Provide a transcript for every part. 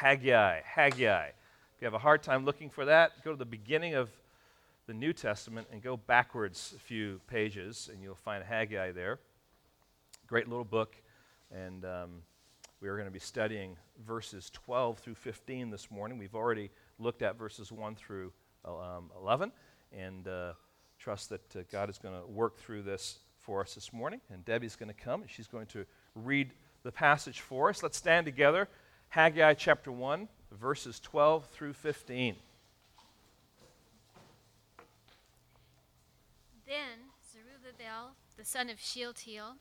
Haggai. Haggai. If you have a hard time looking for that, go to the beginning of the New Testament and go backwards a few pages, and you'll find Haggai there. Great little book. And um, we are going to be studying verses 12 through 15 this morning. We've already looked at verses 1 through um, 11, and uh, trust that uh, God is going to work through this for us this morning. And Debbie's going to come, and she's going to read the passage for us. Let's stand together. Haggai chapter 1, verses 12 through 15. Then Zerubbabel, the son of Shealtiel,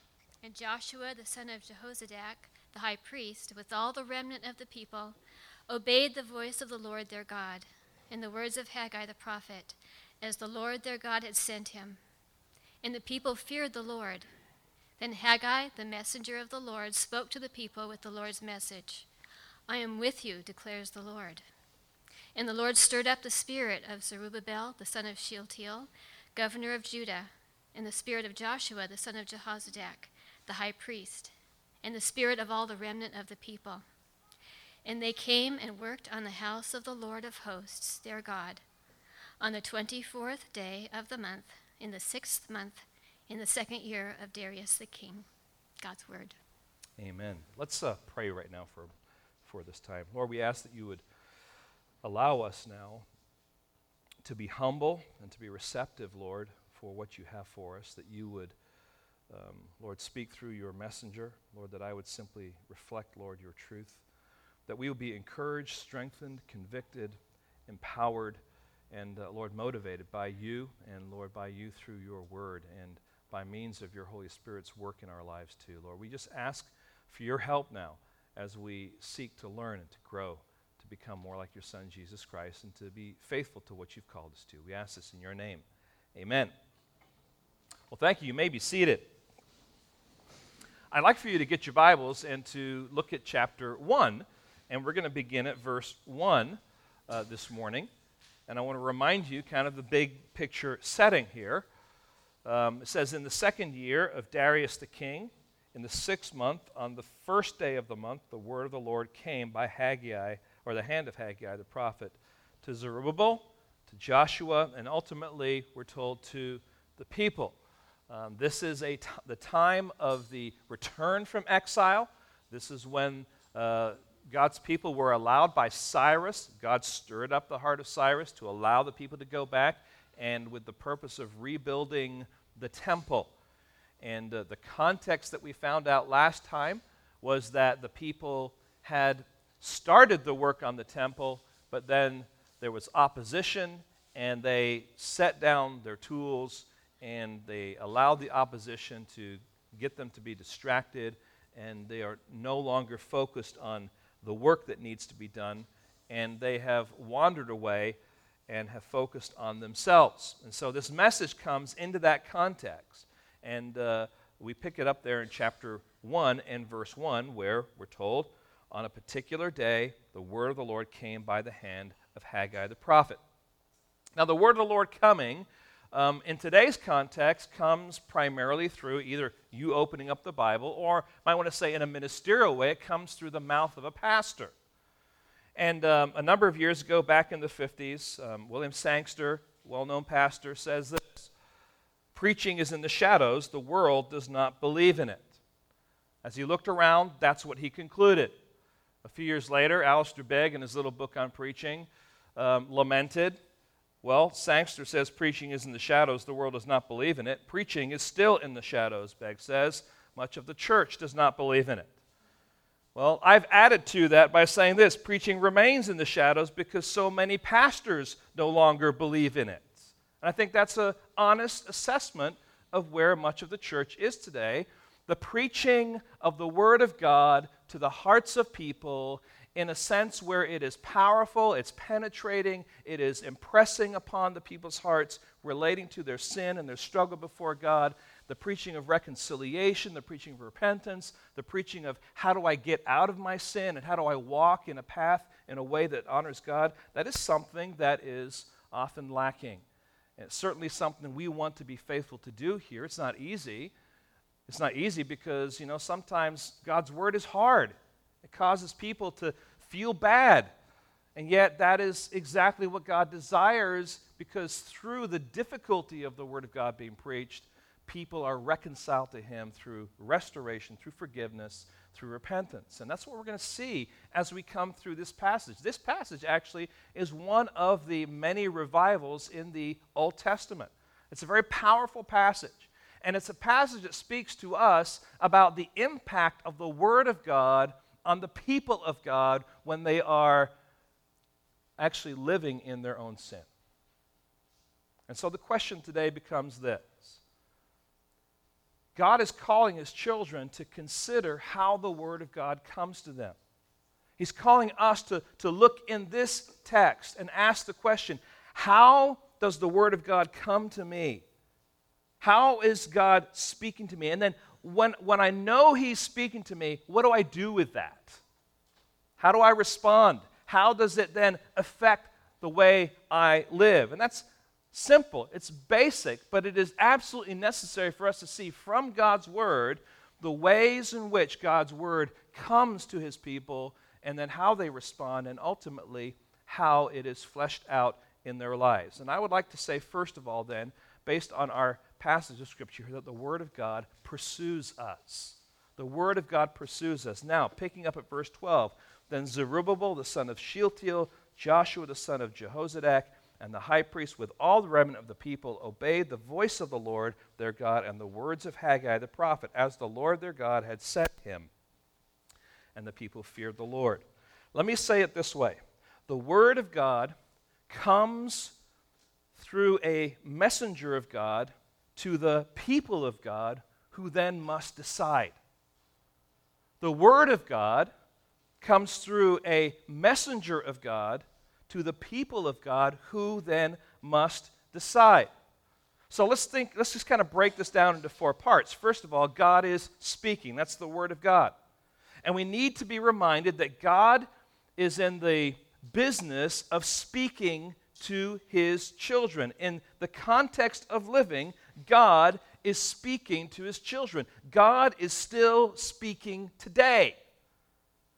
and Joshua, the son of Jehozadak, the high priest, with all the remnant of the people, obeyed the voice of the Lord their God, and the words of Haggai the prophet, as the Lord their God had sent him. And the people feared the Lord. Then Haggai, the messenger of the Lord, spoke to the people with the Lord's message. I am with you, declares the Lord. And the Lord stirred up the spirit of Zerubbabel, the son of Shealtiel, governor of Judah, and the spirit of Joshua, the son of Jehozadak, the high priest, and the spirit of all the remnant of the people. And they came and worked on the house of the Lord of hosts, their God, on the twenty fourth day of the month, in the sixth month, in the second year of Darius the king. God's word. Amen. Let's uh, pray right now for for this time. Lord, we ask that you would allow us now to be humble and to be receptive, Lord, for what you have for us, that you would, um, Lord, speak through your messenger, Lord, that I would simply reflect, Lord, your truth, that we would be encouraged, strengthened, convicted, empowered, and, uh, Lord, motivated by you, and, Lord, by you through your word and by means of your Holy Spirit's work in our lives, too. Lord, we just ask for your help now as we seek to learn and to grow to become more like your Son, Jesus Christ, and to be faithful to what you've called us to. We ask this in your name. Amen. Well, thank you. You may be seated. I'd like for you to get your Bibles and to look at chapter 1, and we're going to begin at verse 1 uh, this morning. And I want to remind you kind of the big picture setting here. Um, it says, In the second year of Darius the king, in the sixth month, on the first day of the month, the word of the Lord came by Haggai, or the hand of Haggai the prophet, to Zerubbabel, to Joshua, and ultimately, we're told, to the people. Um, this is a t- the time of the return from exile. This is when uh, God's people were allowed by Cyrus. God stirred up the heart of Cyrus to allow the people to go back, and with the purpose of rebuilding the temple. And uh, the context that we found out last time was that the people had started the work on the temple, but then there was opposition, and they set down their tools and they allowed the opposition to get them to be distracted, and they are no longer focused on the work that needs to be done, and they have wandered away and have focused on themselves. And so this message comes into that context. And uh, we pick it up there in chapter 1 and verse 1, where we're told, On a particular day, the word of the Lord came by the hand of Haggai the prophet. Now, the word of the Lord coming um, in today's context comes primarily through either you opening up the Bible, or I want to say in a ministerial way, it comes through the mouth of a pastor. And um, a number of years ago, back in the 50s, um, William Sangster, well known pastor, says this preaching is in the shadows, the world does not believe in it. As he looked around, that's what he concluded. A few years later, Alistair Begg, in his little book on preaching, um, lamented. Well, Sangster says preaching is in the shadows, the world does not believe in it. Preaching is still in the shadows, Begg says. Much of the church does not believe in it. Well, I've added to that by saying this preaching remains in the shadows because so many pastors no longer believe in it. And I think that's an honest assessment of where much of the church is today. The preaching of the Word of God to the hearts of people in a sense where it is powerful, it's penetrating, it is impressing upon the people's hearts, relating to their sin and their struggle before God. The preaching of reconciliation, the preaching of repentance, the preaching of how do I get out of my sin and how do I walk in a path in a way that honors God, that is something that is often lacking. And it's certainly something we want to be faithful to do here. It's not easy. It's not easy because, you know, sometimes God's word is hard. It causes people to feel bad. And yet, that is exactly what God desires because through the difficulty of the Word of God being preached, people are reconciled to Him through restoration, through forgiveness, through repentance. And that's what we're going to see as we come through this passage. This passage actually is one of the many revivals in the Old Testament. It's a very powerful passage. And it's a passage that speaks to us about the impact of the Word of God on the people of God when they are actually living in their own sin. And so the question today becomes this God is calling his children to consider how the Word of God comes to them. He's calling us to, to look in this text and ask the question how does the Word of God come to me? How is God speaking to me? And then when, when I know He's speaking to me, what do I do with that? How do I respond? How does it then affect the way I live? And that's simple, it's basic, but it is absolutely necessary for us to see from God's Word the ways in which God's Word comes to His people and then how they respond, and ultimately how it is fleshed out in their lives. And I would like to say, first of all, then, based on our passage of Scripture that the Word of God pursues us. The Word of God pursues us. Now, picking up at verse 12, then Zerubbabel, the son of Shealtiel, Joshua, the son of Jehozadak, and the high priest, with all the remnant of the people, obeyed the voice of the Lord their God and the words of Haggai the prophet, as the Lord their God had sent him. And the people feared the Lord. Let me say it this way the word of God comes through a messenger of God to the people of God who then must decide. The word of God comes through a messenger of God to the people of God who then must decide. So let's think, let's just kind of break this down into four parts. First of all, God is speaking. That's the Word of God. And we need to be reminded that God is in the business of speaking to his children. In the context of living, God is speaking to his children. God is still speaking today.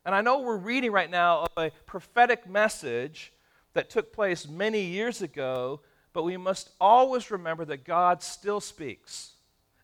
And I know we're reading right now a prophetic message that took place many years ago, but we must always remember that God still speaks.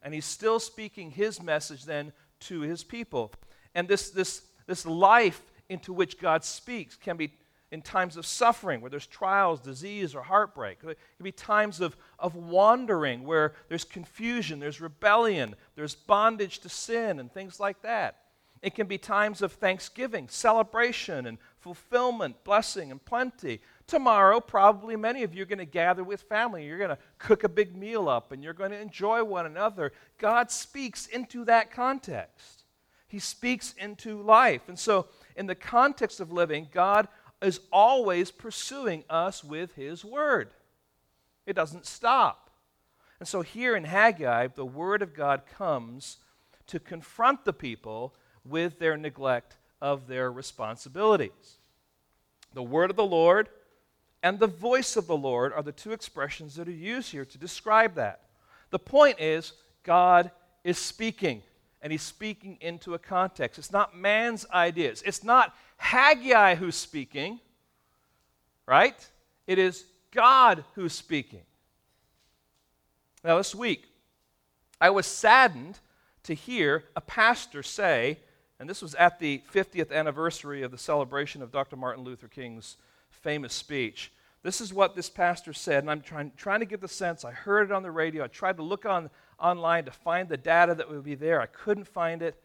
And He's still speaking His message then to His people. And this, this, this life into which God speaks can be in times of suffering, where there's trials, disease, or heartbreak. It can be times of, of wandering, where there's confusion, there's rebellion, there's bondage to sin, and things like that. It can be times of thanksgiving, celebration, and fulfillment, blessing, and plenty. Tomorrow, probably many of you are going to gather with family. You're going to cook a big meal up and you're going to enjoy one another. God speaks into that context. He speaks into life. And so, in the context of living, God is always pursuing us with His Word. It doesn't stop. And so, here in Haggai, the Word of God comes to confront the people with their neglect of their responsibilities. The Word of the Lord and the voice of the Lord are the two expressions that are used here to describe that. The point is, God is speaking, and he's speaking into a context. It's not man's ideas, it's not Haggai who's speaking, right? It is God who's speaking. Now, this week, I was saddened to hear a pastor say, and this was at the 50th anniversary of the celebration of Dr. Martin Luther King's famous speech. This is what this pastor said, and I'm trying, trying to get the sense. I heard it on the radio. I tried to look on, online to find the data that would be there. I couldn't find it.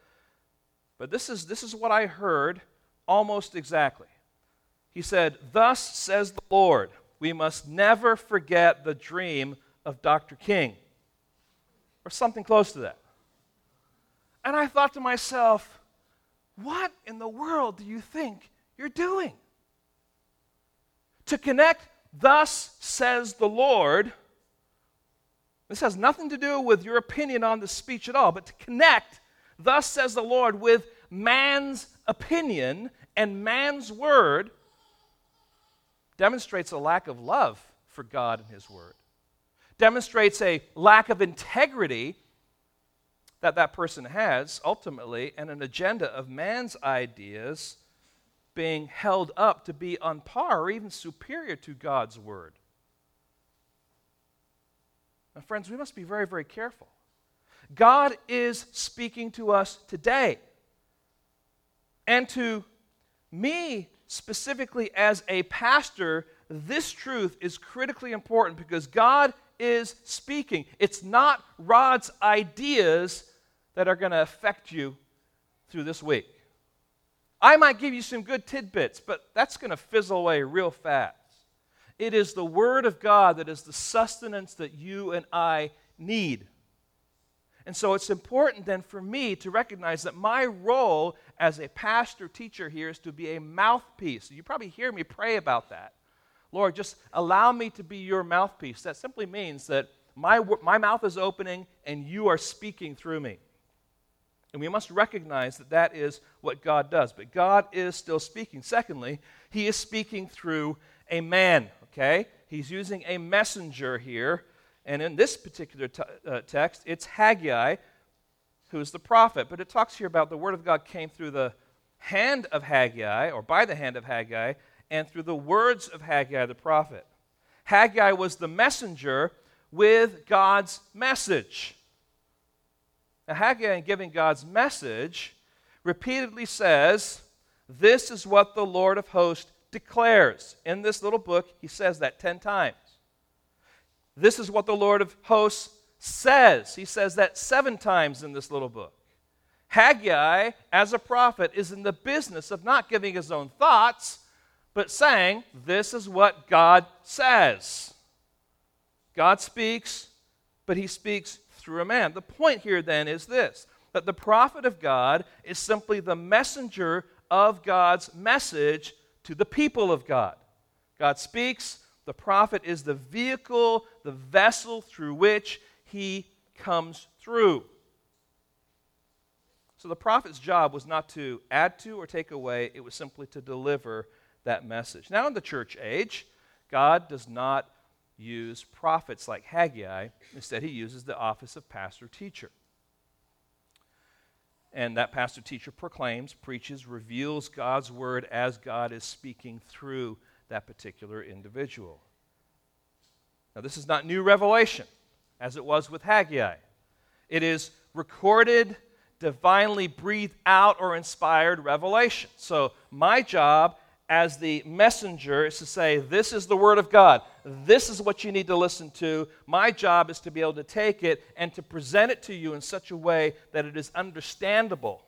But this is, this is what I heard almost exactly. He said, Thus says the Lord, we must never forget the dream of Dr. King, or something close to that. And I thought to myself, what in the world do you think you're doing? To connect Thus says the Lord. This has nothing to do with your opinion on the speech at all, but to connect, thus says the Lord, with man's opinion and man's word demonstrates a lack of love for God and His word, demonstrates a lack of integrity that that person has ultimately, and an agenda of man's ideas being held up to be on par or even superior to God's word. Now, friends, we must be very, very careful. God is speaking to us today. And to me, specifically as a pastor, this truth is critically important because God is speaking. It's not Rod's ideas that are going to affect you through this week. I might give you some good tidbits, but that's going to fizzle away real fast. It is the Word of God that is the sustenance that you and I need. And so it's important then for me to recognize that my role as a pastor teacher here is to be a mouthpiece. You probably hear me pray about that. Lord, just allow me to be your mouthpiece. That simply means that my, my mouth is opening and you are speaking through me. And we must recognize that that is what God does. But God is still speaking. Secondly, He is speaking through a man, okay? He's using a messenger here. And in this particular t- uh, text, it's Haggai, who is the prophet. But it talks here about the word of God came through the hand of Haggai, or by the hand of Haggai, and through the words of Haggai the prophet. Haggai was the messenger with God's message. Now, Haggai, in giving God's message, repeatedly says, This is what the Lord of hosts declares. In this little book, he says that 10 times. This is what the Lord of hosts says. He says that seven times in this little book. Haggai, as a prophet, is in the business of not giving his own thoughts, but saying, This is what God says. God speaks, but he speaks through a man. The point here then is this that the prophet of God is simply the messenger of God's message to the people of God. God speaks, the prophet is the vehicle, the vessel through which he comes through. So the prophet's job was not to add to or take away, it was simply to deliver that message. Now, in the church age, God does not use prophets like Haggai. Instead, he uses the office of pastor teacher. And that pastor teacher proclaims, preaches, reveals God's word as God is speaking through that particular individual. Now, this is not new revelation, as it was with Haggai. It is recorded, divinely breathed out, or inspired revelation. So, my job as the messenger is to say, This is the Word of God. This is what you need to listen to. My job is to be able to take it and to present it to you in such a way that it is understandable,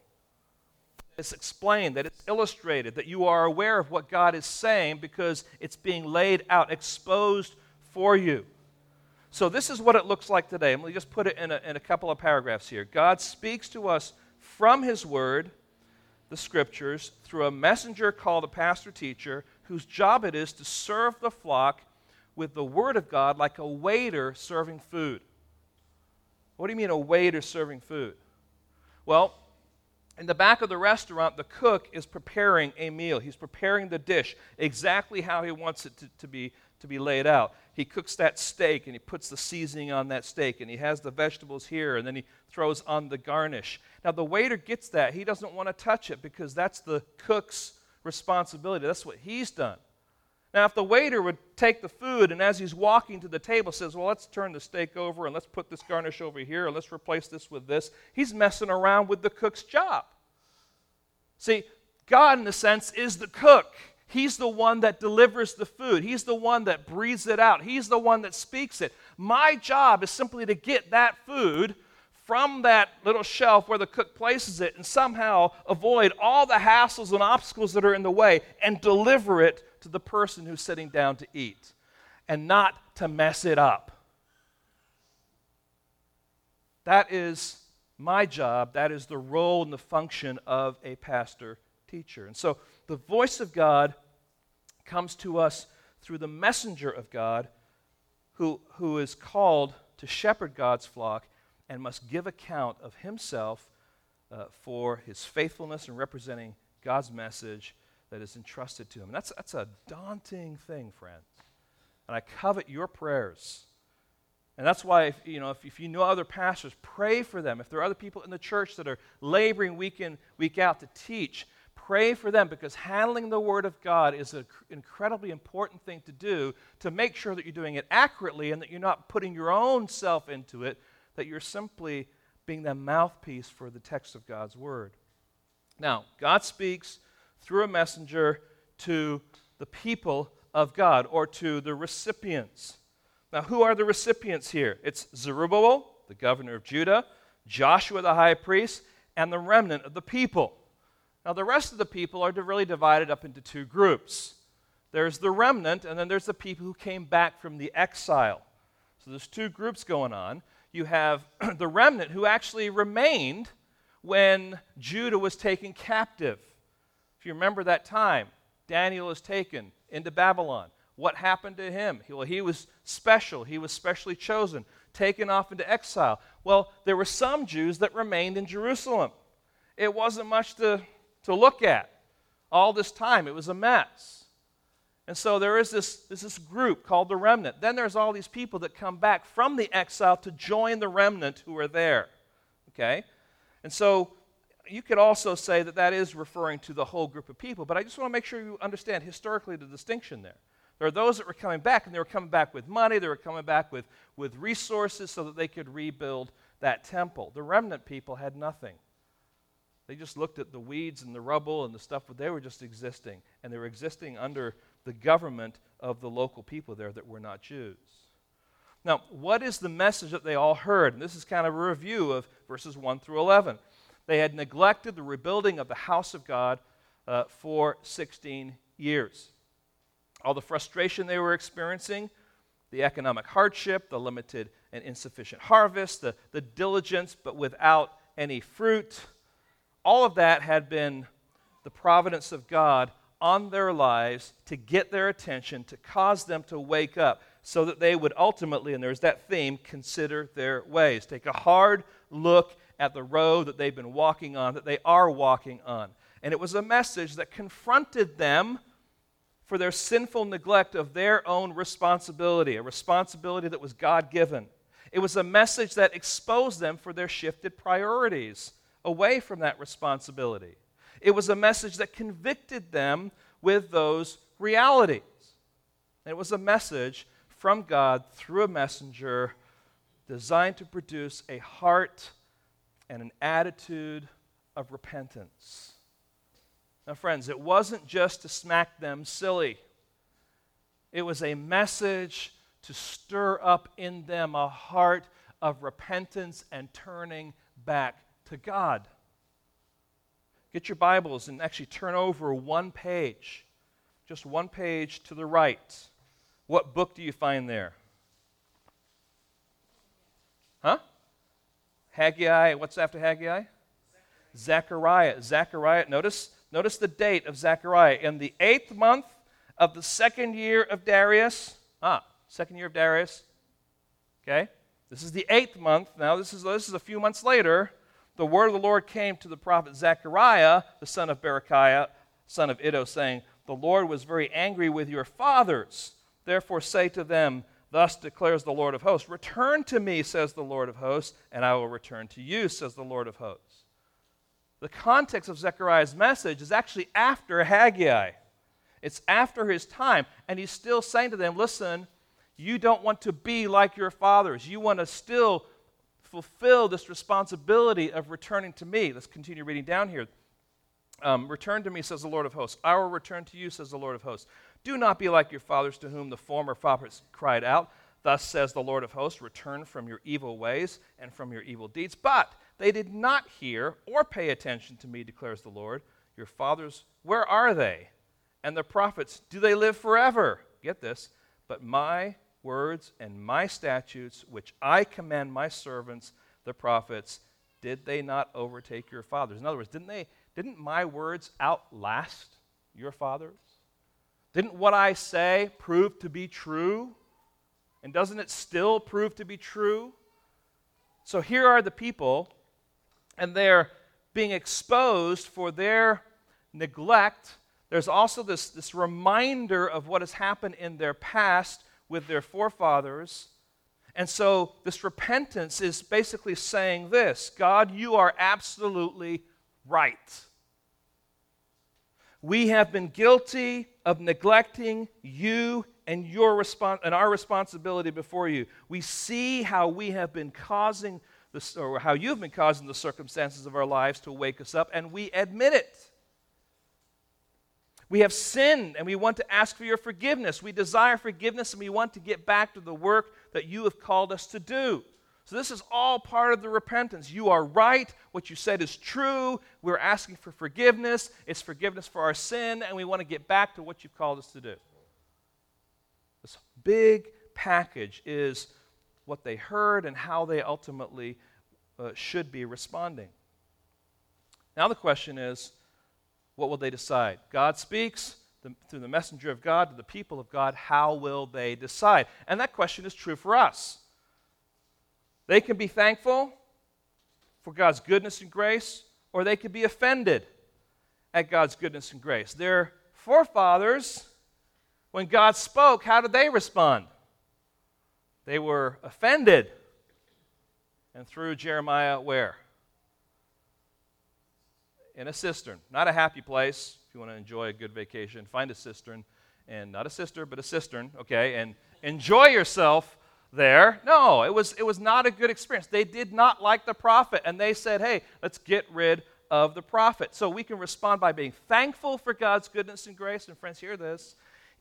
it's explained, that it's illustrated, that you are aware of what God is saying because it's being laid out, exposed for you. So, this is what it looks like today. Let me just put it in a, in a couple of paragraphs here. God speaks to us from His Word the scriptures through a messenger called a pastor teacher whose job it is to serve the flock with the word of God like a waiter serving food. What do you mean a waiter serving food? Well, in the back of the restaurant, the cook is preparing a meal. He's preparing the dish exactly how he wants it to, to, be, to be laid out. He cooks that steak and he puts the seasoning on that steak and he has the vegetables here and then he throws on the garnish. Now, the waiter gets that. He doesn't want to touch it because that's the cook's responsibility. That's what he's done. Now, if the waiter would take the food and as he's walking to the table says, Well, let's turn the steak over and let's put this garnish over here and let's replace this with this, he's messing around with the cook's job. See, God, in a sense, is the cook. He's the one that delivers the food. He's the one that breathes it out. He's the one that speaks it. My job is simply to get that food from that little shelf where the cook places it and somehow avoid all the hassles and obstacles that are in the way and deliver it to the person who's sitting down to eat and not to mess it up. That is my job. That is the role and the function of a pastor teacher. And so the voice of God comes to us through the messenger of God who, who is called to shepherd God's flock and must give account of himself uh, for his faithfulness in representing God's message that is entrusted to him. And that's, that's a daunting thing, friends. And I covet your prayers. And that's why, if, you know, if, if you know other pastors, pray for them. If there are other people in the church that are laboring week in, week out to teach, Pray for them because handling the Word of God is an incredibly important thing to do to make sure that you're doing it accurately and that you're not putting your own self into it, that you're simply being the mouthpiece for the text of God's Word. Now, God speaks through a messenger to the people of God or to the recipients. Now, who are the recipients here? It's Zerubbabel, the governor of Judah, Joshua the high priest, and the remnant of the people. Now, the rest of the people are really divided up into two groups. There's the remnant, and then there's the people who came back from the exile. So there's two groups going on. You have the remnant who actually remained when Judah was taken captive. If you remember that time, Daniel is taken into Babylon. What happened to him? Well, he was special, he was specially chosen, taken off into exile. Well, there were some Jews that remained in Jerusalem. It wasn't much to to look at all this time. It was a mess. And so there is this, this group called the remnant. Then there's all these people that come back from the exile to join the remnant who are there. Okay? And so you could also say that that is referring to the whole group of people, but I just want to make sure you understand historically the distinction there. There are those that were coming back, and they were coming back with money, they were coming back with, with resources so that they could rebuild that temple. The remnant people had nothing. They just looked at the weeds and the rubble and the stuff, but they were just existing. And they were existing under the government of the local people there that were not Jews. Now, what is the message that they all heard? And this is kind of a review of verses 1 through 11. They had neglected the rebuilding of the house of God uh, for 16 years. All the frustration they were experiencing, the economic hardship, the limited and insufficient harvest, the, the diligence but without any fruit, all of that had been the providence of God on their lives to get their attention, to cause them to wake up, so that they would ultimately, and there's that theme, consider their ways. Take a hard look at the road that they've been walking on, that they are walking on. And it was a message that confronted them for their sinful neglect of their own responsibility, a responsibility that was God given. It was a message that exposed them for their shifted priorities away from that responsibility. It was a message that convicted them with those realities. it was a message from God through a messenger designed to produce a heart and an attitude of repentance. Now, friends, it wasn't just to smack them silly, it was a message to stir up in them a heart of repentance and turning back to God. Get your Bibles and actually turn over one page, just one page to the right. What book do you find there? Haggai. What's after Haggai? Zechariah. Zechariah. Notice, notice the date of Zechariah. In the eighth month of the second year of Darius. Ah, second year of Darius. Okay? This is the eighth month. Now, this is, this is a few months later the word of the Lord came to the prophet Zechariah, the son of Berechiah, son of Iddo, saying, The Lord was very angry with your fathers. Therefore say to them, Thus declares the Lord of hosts, Return to me, says the Lord of hosts, and I will return to you, says the Lord of hosts. The context of Zechariah's message is actually after Haggai. It's after his time, and he's still saying to them, Listen, you don't want to be like your fathers. You want to still fulfill this responsibility of returning to me. Let's continue reading down here. Um, return to me, says the Lord of hosts. I will return to you, says the Lord of hosts. Do not be like your fathers to whom the former prophets cried out. Thus says the Lord of hosts, return from your evil ways and from your evil deeds. But they did not hear or pay attention to me, declares the Lord. Your fathers, where are they? And the prophets, do they live forever? Get this. But my words and my statutes, which I command my servants, the prophets, did they not overtake your fathers? In other words, didn't, they, didn't my words outlast your fathers? Didn't what I say prove to be true? And doesn't it still prove to be true? So here are the people, and they're being exposed for their neglect. There's also this, this reminder of what has happened in their past with their forefathers. And so this repentance is basically saying this God, you are absolutely right. We have been guilty of neglecting you and your respons- and our responsibility before you. We see how we have been causing the, or how you've been causing the circumstances of our lives to wake us up, and we admit it. We have sinned and we want to ask for your forgiveness. We desire forgiveness and we want to get back to the work that you have called us to do. So, this is all part of the repentance. You are right. What you said is true. We're asking for forgiveness. It's forgiveness for our sin, and we want to get back to what you've called us to do. This big package is what they heard and how they ultimately uh, should be responding. Now, the question is what will they decide? God speaks the, through the messenger of God to the people of God. How will they decide? And that question is true for us. They can be thankful for God's goodness and grace, or they could be offended at God's goodness and grace. Their forefathers, when God spoke, how did they respond? They were offended. And threw Jeremiah, where? In a cistern. Not a happy place. If you want to enjoy a good vacation, find a cistern. And not a sister, but a cistern, okay? And enjoy yourself there. No, it was, it was not a good experience. They did not like the prophet, and they said, hey, let's get rid of the prophet. So we can respond by being thankful for God's goodness and grace. And friends, hear this.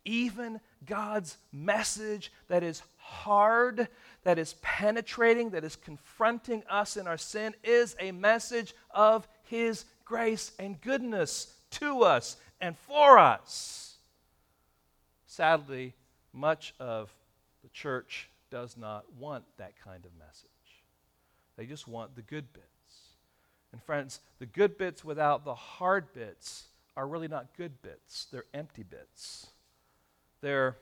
Even God's message that is hard, that is penetrating, that is confronting us in our sin, is a message of His grace and goodness to us and for us. Sadly, much of the church does not want that kind of message. They just want the good bits. And friends, the good bits without the hard bits are really not good bits, they're empty bits. They're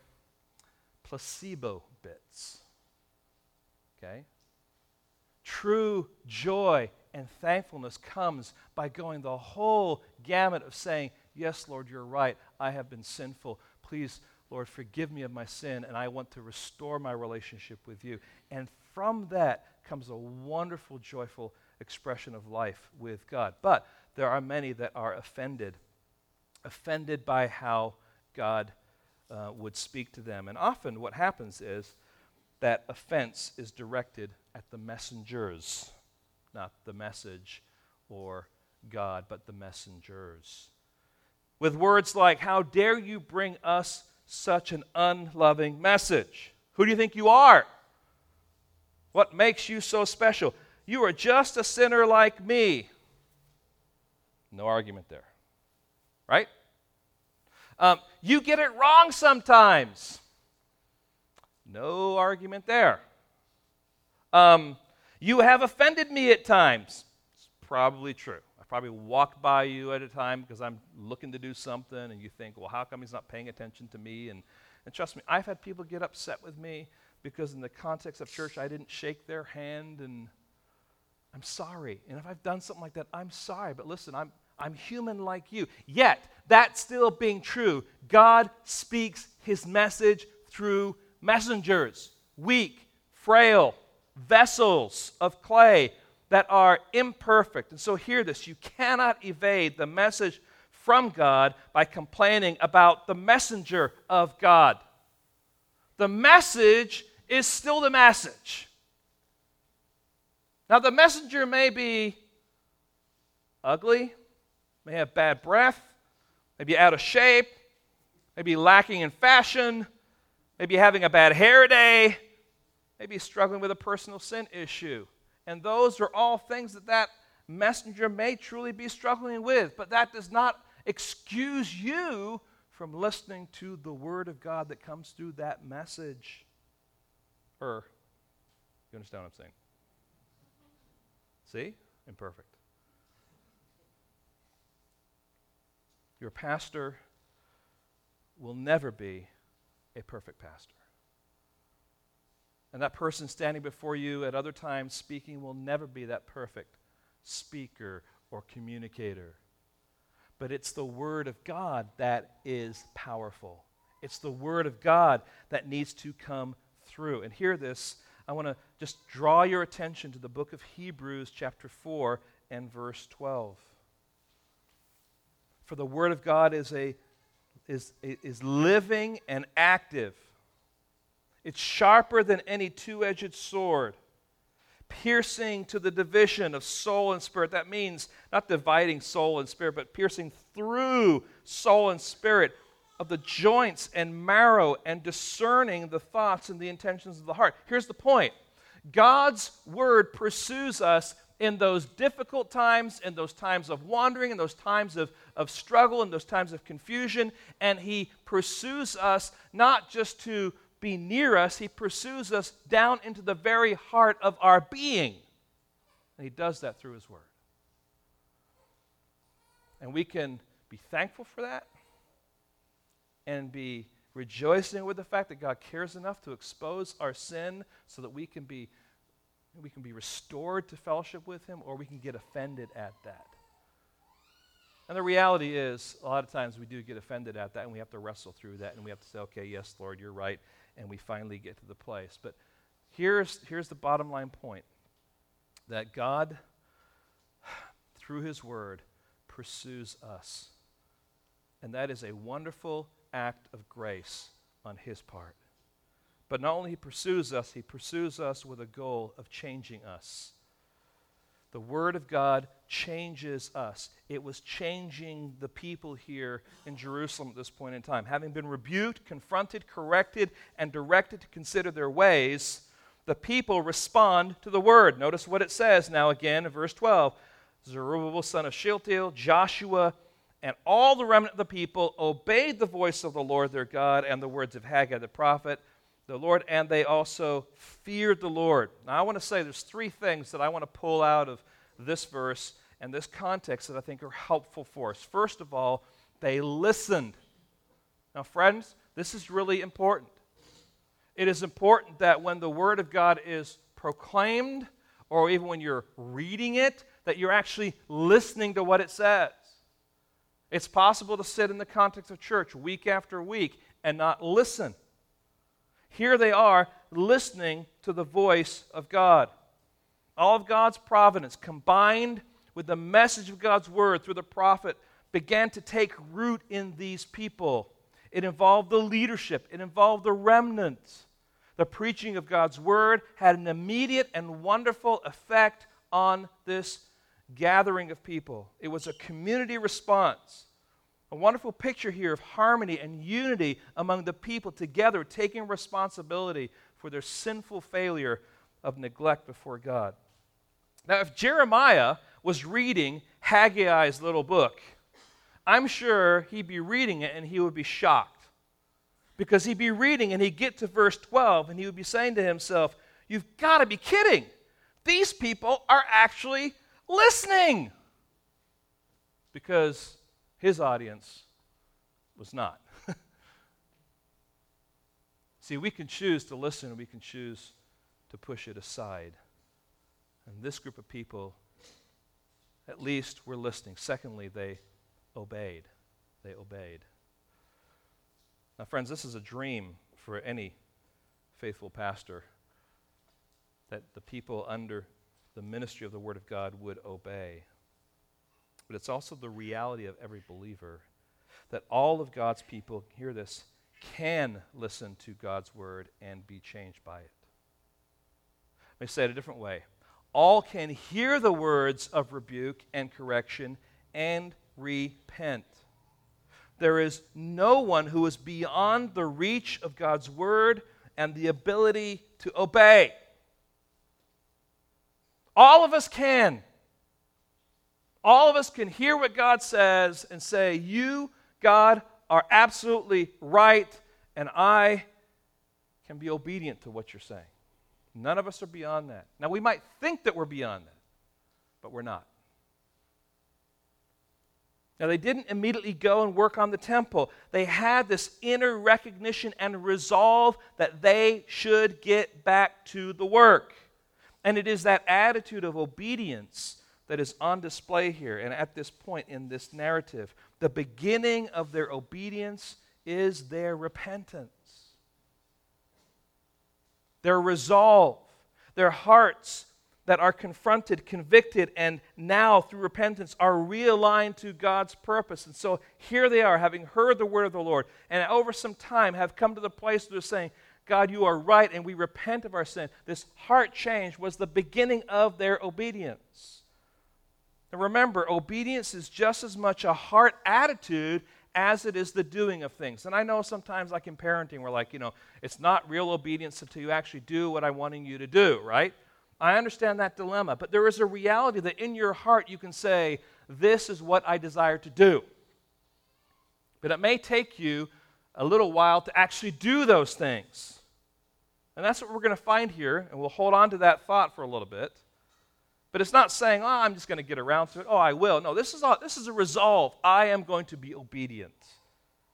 placebo bits. Okay? True joy and thankfulness comes by going the whole gamut of saying, Yes, Lord, you're right. I have been sinful. Please Lord, forgive me of my sin, and I want to restore my relationship with you. And from that comes a wonderful, joyful expression of life with God. But there are many that are offended, offended by how God uh, would speak to them. And often what happens is that offense is directed at the messengers, not the message or God, but the messengers. With words like, How dare you bring us such an unloving message? Who do you think you are? What makes you so special? You are just a sinner like me. No argument there. Right? Um, you get it wrong sometimes. No argument there. Um, you have offended me at times. It's probably true probably walked by you at a time because I'm looking to do something, and you think, well, how come he's not paying attention to me? And, and trust me, I've had people get upset with me because, in the context of church, I didn't shake their hand, and I'm sorry. And if I've done something like that, I'm sorry. But listen, I'm, I'm human like you. Yet, that still being true, God speaks his message through messengers, weak, frail, vessels of clay that are imperfect. And so, hear this you cannot evade the message from God by complaining about the messenger of God. The message is still the message. Now, the messenger may be ugly, may have bad breath, may be out of shape, may be lacking in fashion, maybe having a bad hair day, maybe struggling with a personal sin issue. And those are all things that that messenger may truly be struggling with. But that does not excuse you from listening to the word of God that comes through that message. Or, you understand what I'm saying? See? Imperfect. Your pastor will never be a perfect pastor. And that person standing before you at other times speaking will never be that perfect speaker or communicator. But it's the Word of God that is powerful. It's the Word of God that needs to come through. And hear this. I want to just draw your attention to the book of Hebrews, chapter 4, and verse 12. For the Word of God is, a, is, is living and active. It's sharper than any two edged sword, piercing to the division of soul and spirit. That means not dividing soul and spirit, but piercing through soul and spirit of the joints and marrow and discerning the thoughts and the intentions of the heart. Here's the point God's word pursues us in those difficult times, in those times of wandering, in those times of, of struggle, in those times of confusion, and He pursues us not just to be near us, He pursues us down into the very heart of our being. And He does that through His Word. And we can be thankful for that and be rejoicing with the fact that God cares enough to expose our sin so that we can be we can be restored to fellowship with him or we can get offended at that. And the reality is, a lot of times we do get offended at that and we have to wrestle through that and we have to say, okay, yes, Lord, you're right. And we finally get to the place. But here's, here's the bottom line point that God, through his word, pursues us. And that is a wonderful act of grace on his part. But not only he pursues us, he pursues us with a goal of changing us. The Word of God changes us. It was changing the people here in Jerusalem at this point in time. Having been rebuked, confronted, corrected, and directed to consider their ways, the people respond to the Word. Notice what it says now again in verse 12 Zerubbabel, son of Shealtiel, Joshua, and all the remnant of the people obeyed the voice of the Lord their God and the words of Haggai the prophet the Lord, and they also feared the Lord. Now, I want to say there's three things that I want to pull out of this verse and this context that I think are helpful for us. First of all, they listened. Now, friends, this is really important. It is important that when the Word of God is proclaimed, or even when you're reading it, that you're actually listening to what it says. It's possible to sit in the context of church week after week and not listen. Here they are listening to the voice of God. All of God's providence combined with the message of God's word through the prophet began to take root in these people. It involved the leadership, it involved the remnant. The preaching of God's word had an immediate and wonderful effect on this gathering of people. It was a community response. A wonderful picture here of harmony and unity among the people together, taking responsibility for their sinful failure of neglect before God. Now, if Jeremiah was reading Haggai's little book, I'm sure he'd be reading it and he would be shocked. Because he'd be reading and he'd get to verse 12 and he would be saying to himself, You've got to be kidding. These people are actually listening. Because his audience was not. See, we can choose to listen, we can choose to push it aside. And this group of people, at least, were listening. Secondly, they obeyed. They obeyed. Now, friends, this is a dream for any faithful pastor that the people under the ministry of the Word of God would obey but it's also the reality of every believer that all of God's people, hear this, can listen to God's word and be changed by it. Let me say it a different way. All can hear the words of rebuke and correction and repent. There is no one who is beyond the reach of God's word and the ability to obey. All of us can. All of us can hear what God says and say, You, God, are absolutely right, and I can be obedient to what you're saying. None of us are beyond that. Now, we might think that we're beyond that, but we're not. Now, they didn't immediately go and work on the temple. They had this inner recognition and resolve that they should get back to the work. And it is that attitude of obedience that is on display here and at this point in this narrative. The beginning of their obedience is their repentance, their resolve, their hearts that are confronted, convicted, and now through repentance are realigned to God's purpose. And so here they are, having heard the word of the Lord, and over some time have come to the place where they're saying, God, you are right, and we repent of our sin. This heart change was the beginning of their obedience. And remember, obedience is just as much a heart attitude as it is the doing of things. And I know sometimes, like in parenting, we're like, you know, it's not real obedience until you actually do what I'm wanting you to do, right? I understand that dilemma, but there is a reality that in your heart you can say, This is what I desire to do. But it may take you a little while to actually do those things. And that's what we're going to find here, and we'll hold on to that thought for a little bit. But it's not saying, oh, I'm just going to get around to it. Oh, I will. No, this is, all, this is a resolve. I am going to be obedient.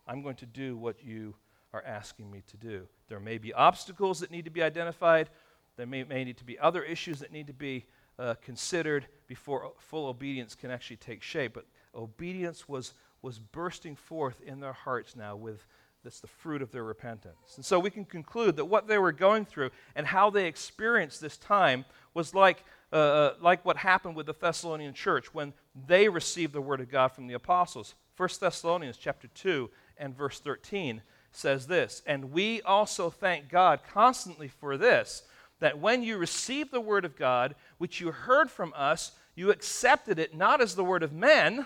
I'm going to do what you are asking me to do. There may be obstacles that need to be identified. There may, may need to be other issues that need to be uh, considered before full obedience can actually take shape. But obedience was, was bursting forth in their hearts now with that's the fruit of their repentance. And so we can conclude that what they were going through and how they experienced this time was like, uh, uh like what happened with the Thessalonian church when they received the word of God from the apostles. 1 Thessalonians chapter 2 and verse 13 says this, And we also thank God constantly for this that when you received the word of God, which you heard from us, you accepted it not as the word of men,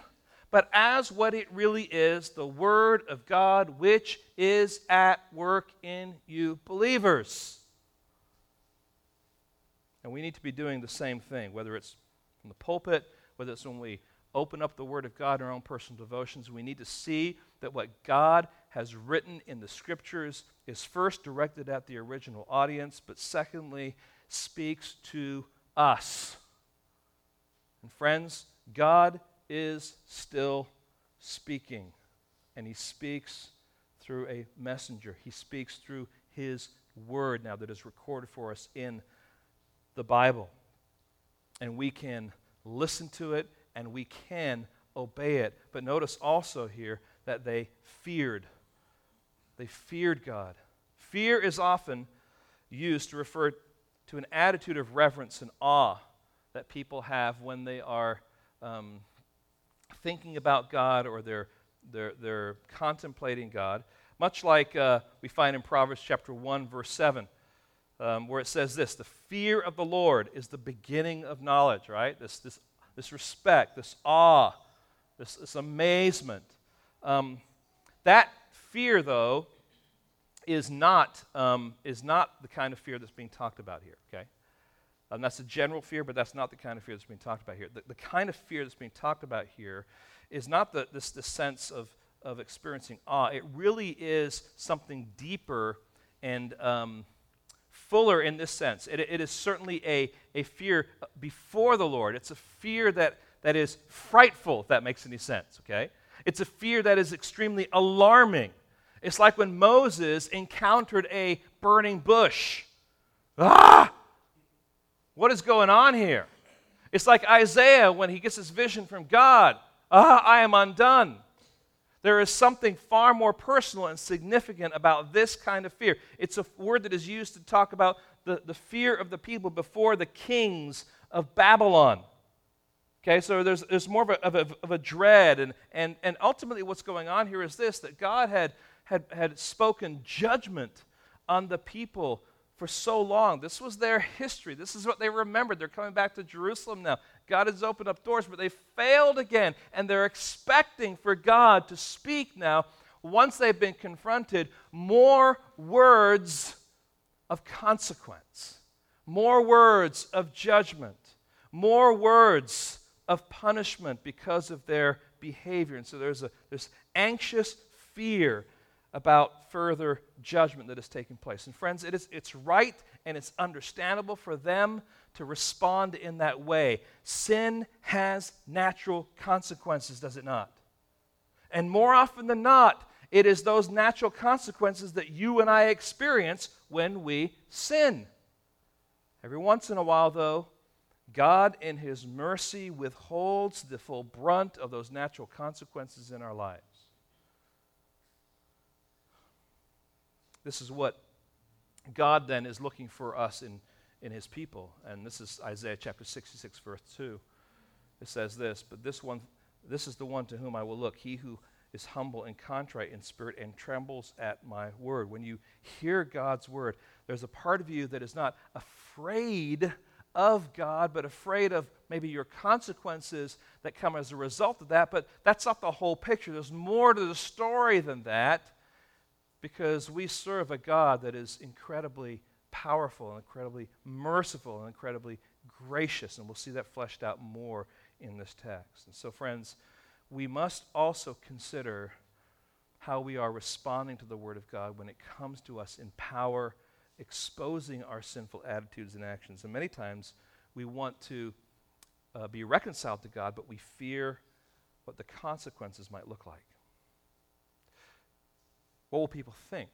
but as what it really is the word of God, which is at work in you believers. And we need to be doing the same thing, whether it's from the pulpit, whether it's when we open up the Word of God in our own personal devotions. We need to see that what God has written in the Scriptures is first directed at the original audience, but secondly, speaks to us. And friends, God is still speaking, and He speaks through a messenger. He speaks through His Word now that is recorded for us in the Bible. And we can listen to it and we can obey it. But notice also here that they feared they feared God. Fear is often used to refer to an attitude of reverence and awe that people have when they are um, thinking about God or they're, they're, they're contemplating God. Much like uh, we find in Proverbs chapter 1, verse 7, um, where it says this The fear of the Lord is the beginning of knowledge, right? This, this, this respect, this awe, this, this amazement. Um, that fear, though, is not, um, is not the kind of fear that's being talked about here, okay? Um, that's a general fear, but that's not the kind of fear that's being talked about here. The, the kind of fear that's being talked about here is not the, this, the sense of, of experiencing awe. It really is something deeper and um, fuller in this sense. It, it is certainly a, a fear before the Lord. It's a fear that, that is frightful, if that makes any sense, okay? It's a fear that is extremely alarming. It's like when Moses encountered a burning bush. Ah! What is going on here? It's like Isaiah when he gets his vision from God. Ah, I am undone. There is something far more personal and significant about this kind of fear. It's a word that is used to talk about the, the fear of the people before the kings of Babylon. Okay, so there's, there's more of a, of, a, of a dread. And, and, and ultimately, what's going on here is this that God had, had, had spoken judgment on the people for so long. This was their history. This is what they remembered. They're coming back to Jerusalem now. God has opened up doors, but they failed again. And they're expecting for God to speak now, once they've been confronted, more words of consequence, more words of judgment, more words of punishment because of their behavior. And so there's a, this anxious fear about further judgment that is taking place. And friends, it is, it's right and it's understandable for them to respond in that way. Sin has natural consequences, does it not? And more often than not, it is those natural consequences that you and I experience when we sin. Every once in a while, though, God, in His mercy, withholds the full brunt of those natural consequences in our lives. This is what God then is looking for us in, in his people. And this is Isaiah chapter 66, verse 2. It says this, but this one, this is the one to whom I will look, he who is humble and contrite in spirit and trembles at my word. When you hear God's word, there's a part of you that is not afraid of God, but afraid of maybe your consequences that come as a result of that. But that's not the whole picture. There's more to the story than that because we serve a God that is incredibly powerful and incredibly merciful and incredibly gracious. And we'll see that fleshed out more in this text. And so, friends, we must also consider how we are responding to the Word of God when it comes to us in power, exposing our sinful attitudes and actions. And many times we want to uh, be reconciled to God, but we fear what the consequences might look like. What will people think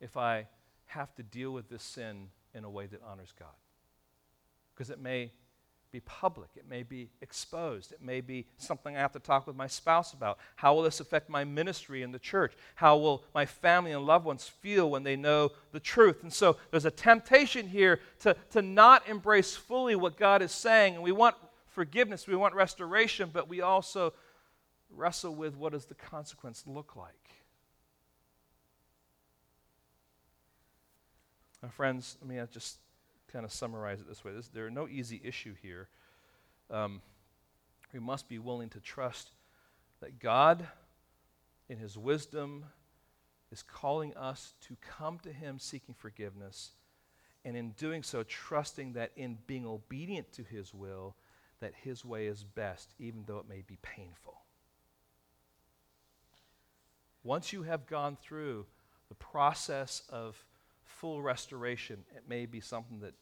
if I have to deal with this sin in a way that honors God? Because it may be public, it may be exposed, it may be something I have to talk with my spouse about. How will this affect my ministry in the church? How will my family and loved ones feel when they know the truth? And so there's a temptation here to, to not embrace fully what God is saying. And we want forgiveness, we want restoration, but we also wrestle with what does the consequence look like? My friends, let me just kind of summarize it this way. This, there are no easy issue here. Um, we must be willing to trust that God, in His wisdom, is calling us to come to Him seeking forgiveness, and in doing so, trusting that in being obedient to His will, that His way is best, even though it may be painful. Once you have gone through the process of full restoration. It may be something that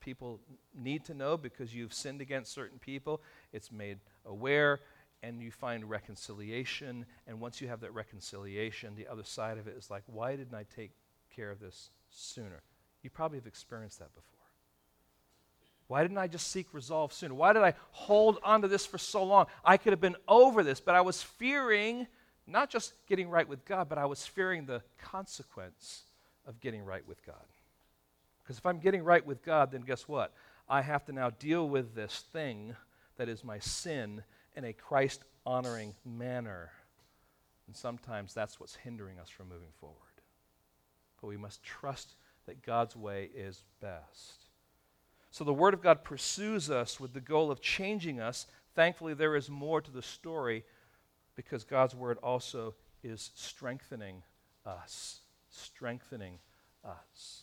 people need to know because you've sinned against certain people. It's made aware, and you find reconciliation. And once you have that reconciliation, the other side of it is like, why didn't I take care of this sooner? You probably have experienced that before. Why didn't I just seek resolve sooner? Why did I hold on to this for so long? I could have been over this, but I was fearing not just getting right with God, but I was fearing the consequence of getting right with God. Because if I'm getting right with God, then guess what? I have to now deal with this thing that is my sin in a Christ honoring manner. And sometimes that's what's hindering us from moving forward. But we must trust that God's way is best. So the Word of God pursues us with the goal of changing us. Thankfully, there is more to the story because God's Word also is strengthening us strengthening us.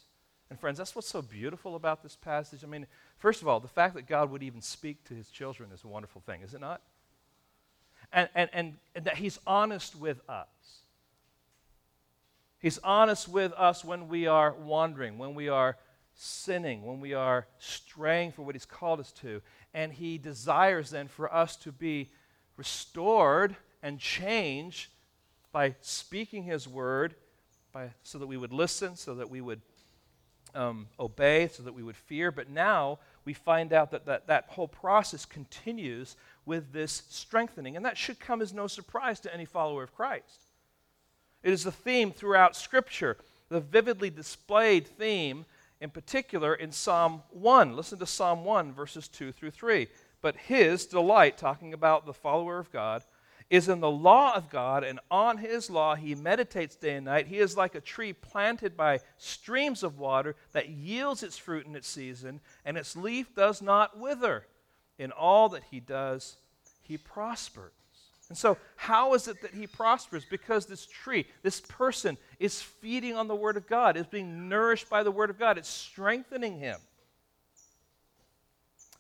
And friends, that's what's so beautiful about this passage. I mean, first of all, the fact that God would even speak to his children is a wonderful thing, is it not? And, and, and, and that he's honest with us. He's honest with us when we are wandering, when we are sinning, when we are straying for what he's called us to. And he desires then for us to be restored and changed by speaking his word by, so that we would listen, so that we would um, obey, so that we would fear. But now we find out that, that that whole process continues with this strengthening. And that should come as no surprise to any follower of Christ. It is a theme throughout Scripture, the vividly displayed theme, in particular in Psalm 1. Listen to Psalm 1, verses 2 through 3. But his delight, talking about the follower of God, is in the law of God, and on his law he meditates day and night. He is like a tree planted by streams of water that yields its fruit in its season, and its leaf does not wither. In all that he does, he prospers. And so, how is it that he prospers? Because this tree, this person, is feeding on the Word of God, is being nourished by the Word of God, it's strengthening him.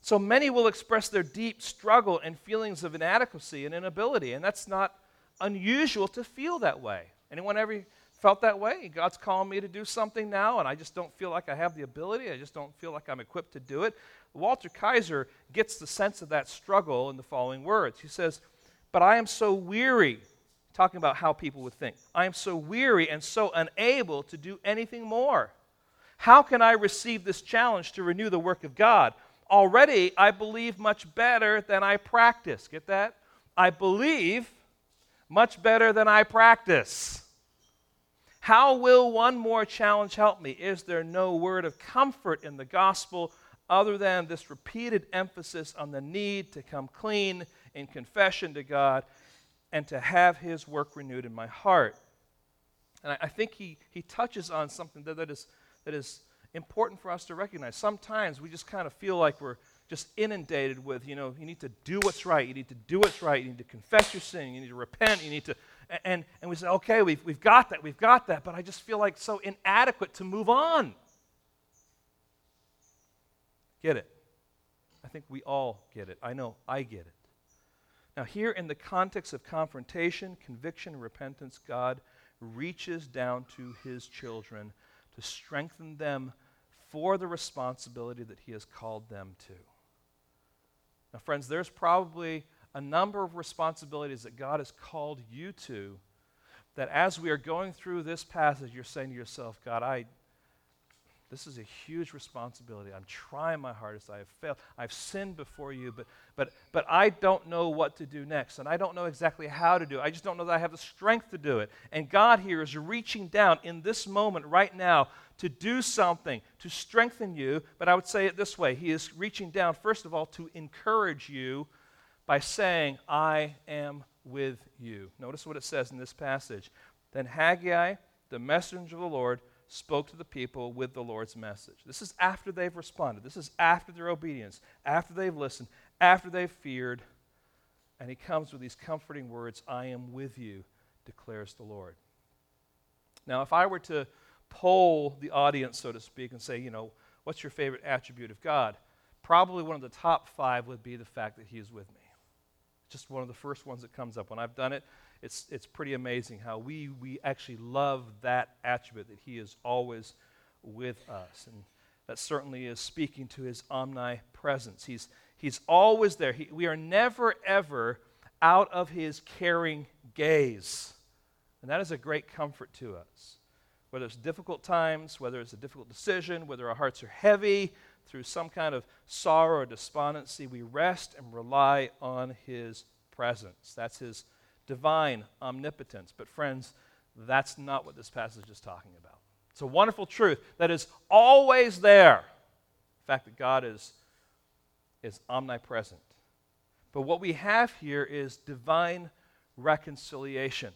So many will express their deep struggle and feelings of inadequacy and inability, and that's not unusual to feel that way. Anyone ever felt that way? God's calling me to do something now, and I just don't feel like I have the ability. I just don't feel like I'm equipped to do it. Walter Kaiser gets the sense of that struggle in the following words. He says, But I am so weary, talking about how people would think. I am so weary and so unable to do anything more. How can I receive this challenge to renew the work of God? Already I believe much better than I practice. Get that? I believe much better than I practice. How will one more challenge help me? Is there no word of comfort in the gospel other than this repeated emphasis on the need to come clean in confession to God and to have His work renewed in my heart? And I, I think he, he touches on something that, that, is, that is important for us to recognize. Sometimes we just kind of feel like we're just inundated with, you know, you need to do what's right, you need to do what's right, you need to confess your sin, you need to repent, you need to, and, and we say, okay, we've, we've got that, we've got that, but I just feel like so inadequate to move on. Get it? I think we all get it. I know I get it. Now, here in the context of confrontation, conviction, repentance, God reaches down to his children to strengthen them for the responsibility that he has called them to. Now, friends, there's probably a number of responsibilities that God has called you to that as we are going through this passage, you're saying to yourself, God, I, this is a huge responsibility. I'm trying my hardest. I have failed. I've sinned before you, but, but, but I don't know what to do next, and I don't know exactly how to do it. I just don't know that I have the strength to do it. And God here is reaching down in this moment right now to do something, to strengthen you. But I would say it this way He is reaching down, first of all, to encourage you by saying, I am with you. Notice what it says in this passage. Then Haggai, the messenger of the Lord, spoke to the people with the Lord's message. This is after they've responded. This is after their obedience, after they've listened, after they've feared. And he comes with these comforting words I am with you, declares the Lord. Now, if I were to poll the audience, so to speak, and say, you know, what's your favorite attribute of God? Probably one of the top five would be the fact that he is with me just one of the first ones that comes up. When I've done it, it's, it's pretty amazing how we, we actually love that attribute that He is always with us. And that certainly is speaking to His omnipresence. He's, he's always there. He, we are never, ever out of His caring gaze. And that is a great comfort to us. Whether it's difficult times, whether it's a difficult decision, whether our hearts are heavy, through some kind of sorrow or despondency, we rest and rely on His presence. That's His divine omnipotence. But, friends, that's not what this passage is talking about. It's a wonderful truth that is always there. The fact that God is, is omnipresent. But what we have here is divine reconciliation.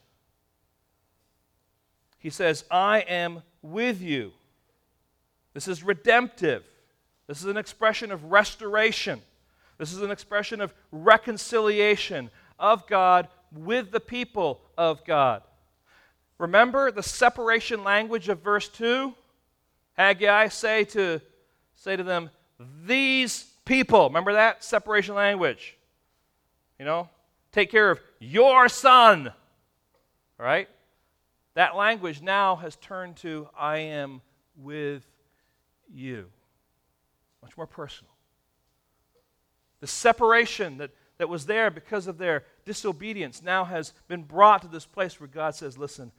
He says, I am with you. This is redemptive. This is an expression of restoration. This is an expression of reconciliation of God with the people of God. Remember the separation language of verse 2? Haggai say to say to them, these people. Remember that separation language? You know, take care of your son. All right? That language now has turned to I am with you much more personal. The separation that, that was there because of their disobedience now has been brought to this place where God says, Listen,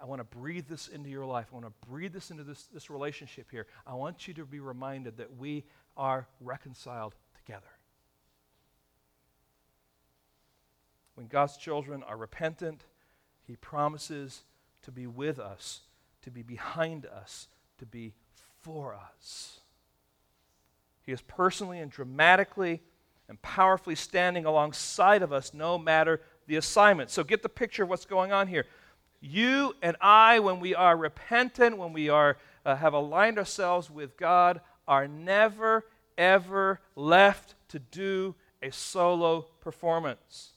I want to breathe this into your life. I want to breathe this into this, this relationship here. I want you to be reminded that we are reconciled together. When God's children are repentant, He promises to be with us, to be behind us, to be for us. He is personally and dramatically and powerfully standing alongside of us no matter the assignment. So get the picture of what's going on here. You and I, when we are repentant, when we are, uh, have aligned ourselves with God, are never, ever left to do a solo performance.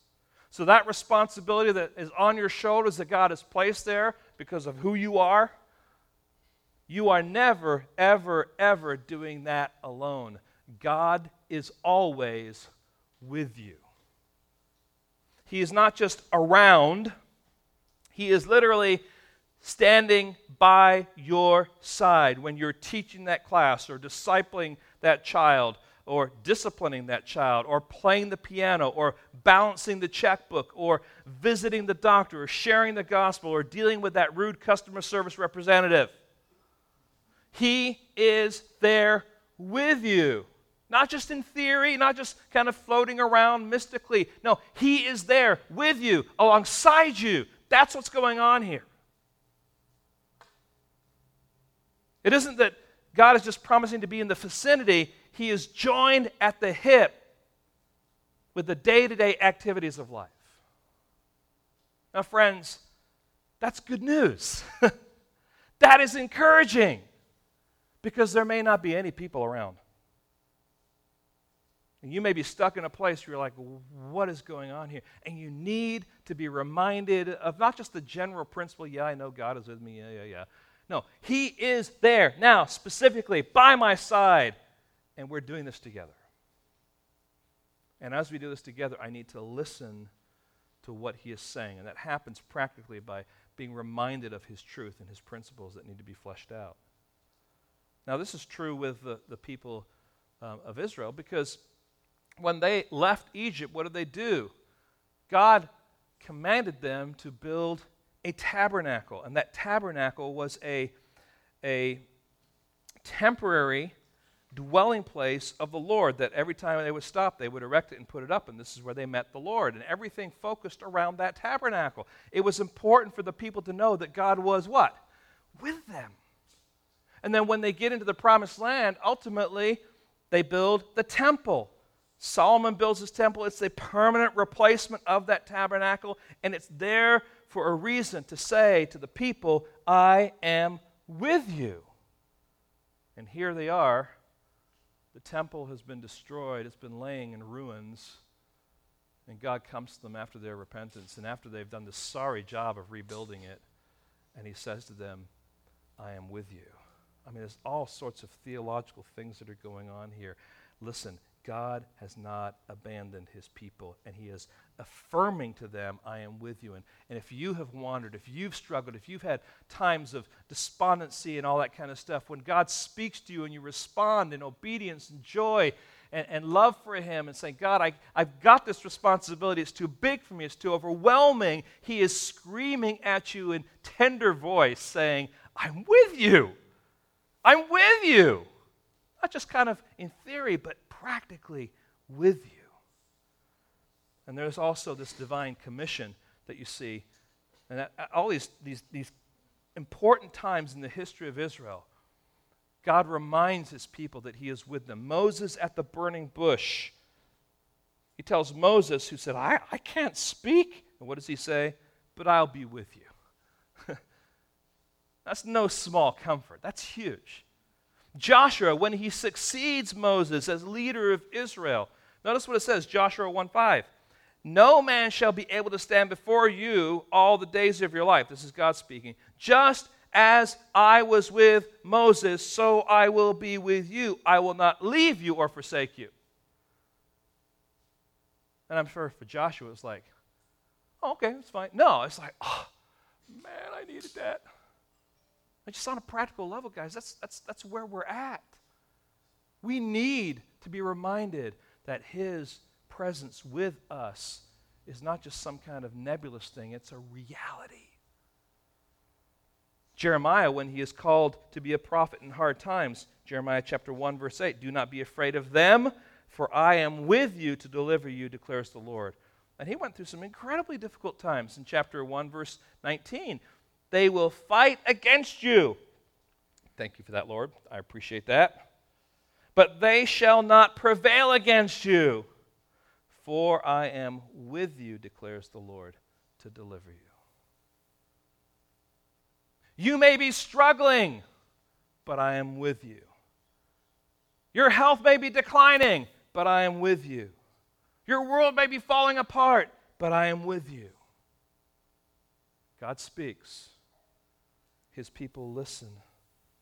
So that responsibility that is on your shoulders that God has placed there because of who you are, you are never, ever, ever doing that alone. God is always with you. He is not just around, He is literally standing by your side when you're teaching that class or discipling that child or disciplining that child or playing the piano or balancing the checkbook or visiting the doctor or sharing the gospel or dealing with that rude customer service representative. He is there with you. Not just in theory, not just kind of floating around mystically. No, He is there with you, alongside you. That's what's going on here. It isn't that God is just promising to be in the vicinity, He is joined at the hip with the day to day activities of life. Now, friends, that's good news. that is encouraging because there may not be any people around. And you may be stuck in a place where you're like, what is going on here? And you need to be reminded of not just the general principle, yeah, I know God is with me, yeah, yeah, yeah. No, He is there now, specifically by my side, and we're doing this together. And as we do this together, I need to listen to what He is saying. And that happens practically by being reminded of His truth and His principles that need to be fleshed out. Now, this is true with the, the people um, of Israel because when they left Egypt, what did they do? God commanded them to build a tabernacle. And that tabernacle was a, a temporary dwelling place of the Lord that every time they would stop, they would erect it and put it up. And this is where they met the Lord. And everything focused around that tabernacle. It was important for the people to know that God was what? With them. And then when they get into the promised land, ultimately, they build the temple. Solomon builds his temple. It's a permanent replacement of that tabernacle, and it's there for a reason to say to the people, I am with you. And here they are. The temple has been destroyed, it's been laying in ruins. And God comes to them after their repentance and after they've done the sorry job of rebuilding it. And He says to them, I am with you. I mean, there's all sorts of theological things that are going on here. Listen, God has not abandoned his people, and he is affirming to them, I am with you. And, and if you have wandered, if you've struggled, if you've had times of despondency and all that kind of stuff, when God speaks to you and you respond in obedience and joy and, and love for him and saying, God, I, I've got this responsibility, it's too big for me, it's too overwhelming, he is screaming at you in tender voice, saying, I'm with you. I'm with you. Not just kind of in theory, but practically with you. And there's also this divine commission that you see. And all these, these, these important times in the history of Israel, God reminds his people that he is with them. Moses at the burning bush. He tells Moses, who said, I, I can't speak. And what does he say? But I'll be with you. That's no small comfort. That's huge. Joshua, when he succeeds Moses as leader of Israel, notice what it says Joshua 1 5. No man shall be able to stand before you all the days of your life. This is God speaking. Just as I was with Moses, so I will be with you. I will not leave you or forsake you. And I'm sure for Joshua, it's like, oh, okay, it's fine. No, it's like, oh, man, I needed that. But just on a practical level, guys, that's, that's, that's where we're at. We need to be reminded that His presence with us is not just some kind of nebulous thing, it's a reality. Jeremiah, when he is called to be a prophet in hard times, Jeremiah chapter 1, verse 8, do not be afraid of them, for I am with you to deliver you, declares the Lord. And he went through some incredibly difficult times in chapter 1, verse 19. They will fight against you. Thank you for that, Lord. I appreciate that. But they shall not prevail against you, for I am with you, declares the Lord, to deliver you. You may be struggling, but I am with you. Your health may be declining, but I am with you. Your world may be falling apart, but I am with you. God speaks his people listen,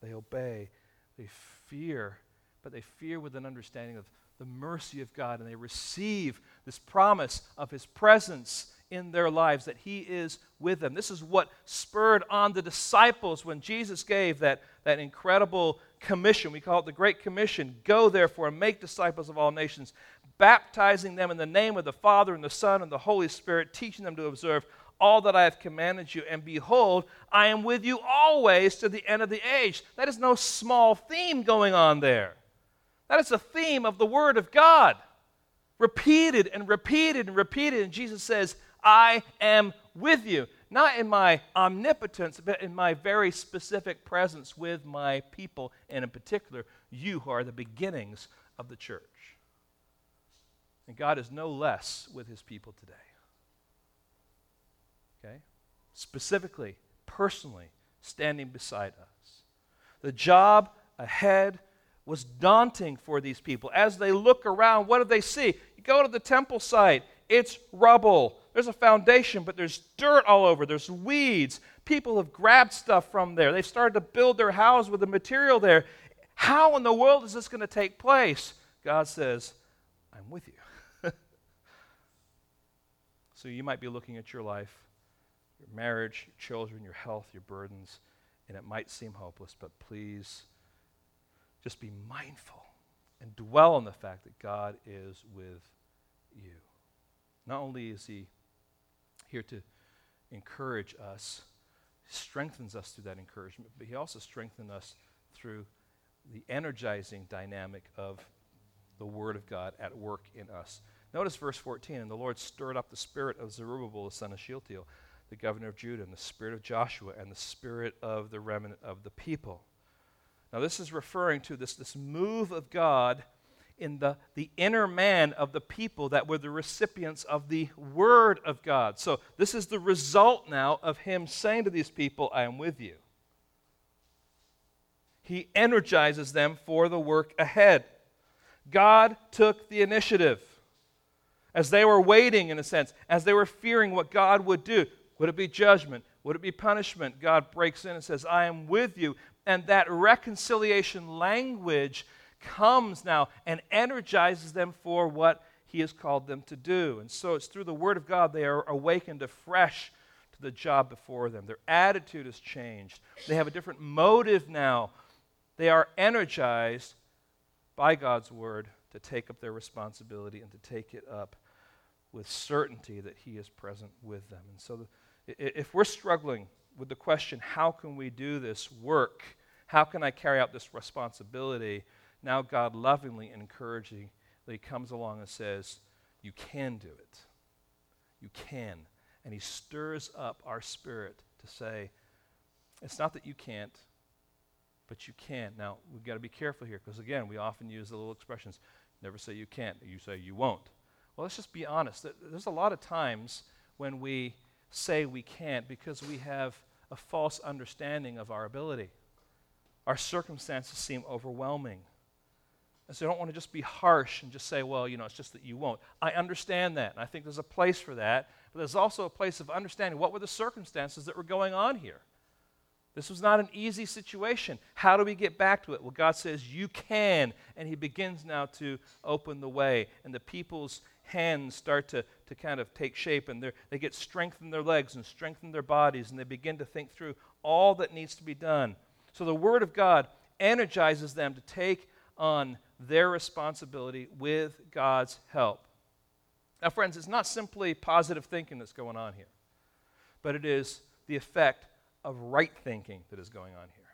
they obey, they fear, but they fear with an understanding of the mercy of God, and they receive this promise of his presence in their lives that he is with them. This is what spurred on the disciples when Jesus gave that, that incredible commission. We call it the Great Commission. Go, therefore, and make disciples of all nations, baptizing them in the name of the Father and the Son and the Holy Spirit, teaching them to observe all that I have commanded you, and behold, I am with you always to the end of the age. That is no small theme going on there. That is a theme of the Word of God, repeated and repeated and repeated. And Jesus says, I am with you. not in my omnipotence, but in my very specific presence with my people, and in particular, you who are the beginnings of the church. And God is no less with his people today. Okay? Specifically, personally, standing beside us. The job ahead was daunting for these people. As they look around, what do they see? You go to the temple site, it's rubble. There's a foundation, but there's dirt all over. There's weeds. People have grabbed stuff from there. They've started to build their house with the material there. How in the world is this going to take place? God says, I'm with you. so you might be looking at your life, your marriage, your children, your health, your burdens, and it might seem hopeless, but please just be mindful and dwell on the fact that God is with you. Not only is He here to encourage us, strengthens us through that encouragement, but He also strengthens us through the energizing dynamic of the Word of God at work in us. Notice verse 14 And the Lord stirred up the spirit of Zerubbabel, the son of Shealtiel, the governor of Judah, and the spirit of Joshua, and the spirit of the remnant of the people. Now, this is referring to this, this move of God in the, the inner man of the people that were the recipients of the Word of God. So, this is the result now of Him saying to these people, I am with you. He energizes them for the work ahead. God took the initiative. As they were waiting, in a sense, as they were fearing what God would do, would it be judgment? Would it be punishment? God breaks in and says, I am with you. And that reconciliation language comes now and energizes them for what He has called them to do. And so it's through the Word of God they are awakened afresh to the job before them. Their attitude has changed, they have a different motive now. They are energized by God's Word to take up their responsibility and to take it up with certainty that He is present with them. And so, the, if we're struggling with the question, how can we do this work? How can I carry out this responsibility? Now, God lovingly and encouragingly comes along and says, You can do it. You can. And He stirs up our spirit to say, It's not that you can't, but you can. Now, we've got to be careful here because, again, we often use the little expressions never say you can't, you say you won't. Well, let's just be honest. There's a lot of times when we say we can't because we have a false understanding of our ability. Our circumstances seem overwhelming. And so I don't want to just be harsh and just say, well, you know, it's just that you won't. I understand that, and I think there's a place for that, but there's also a place of understanding what were the circumstances that were going on here. This was not an easy situation. How do we get back to it? Well, God says, You can. And He begins now to open the way. And the people's hands start to, to kind of take shape and they get strength in their legs and strength in their bodies and they begin to think through all that needs to be done. So the Word of God energizes them to take on their responsibility with God's help. Now, friends, it's not simply positive thinking that's going on here, but it is the effect of right thinking that is going on here.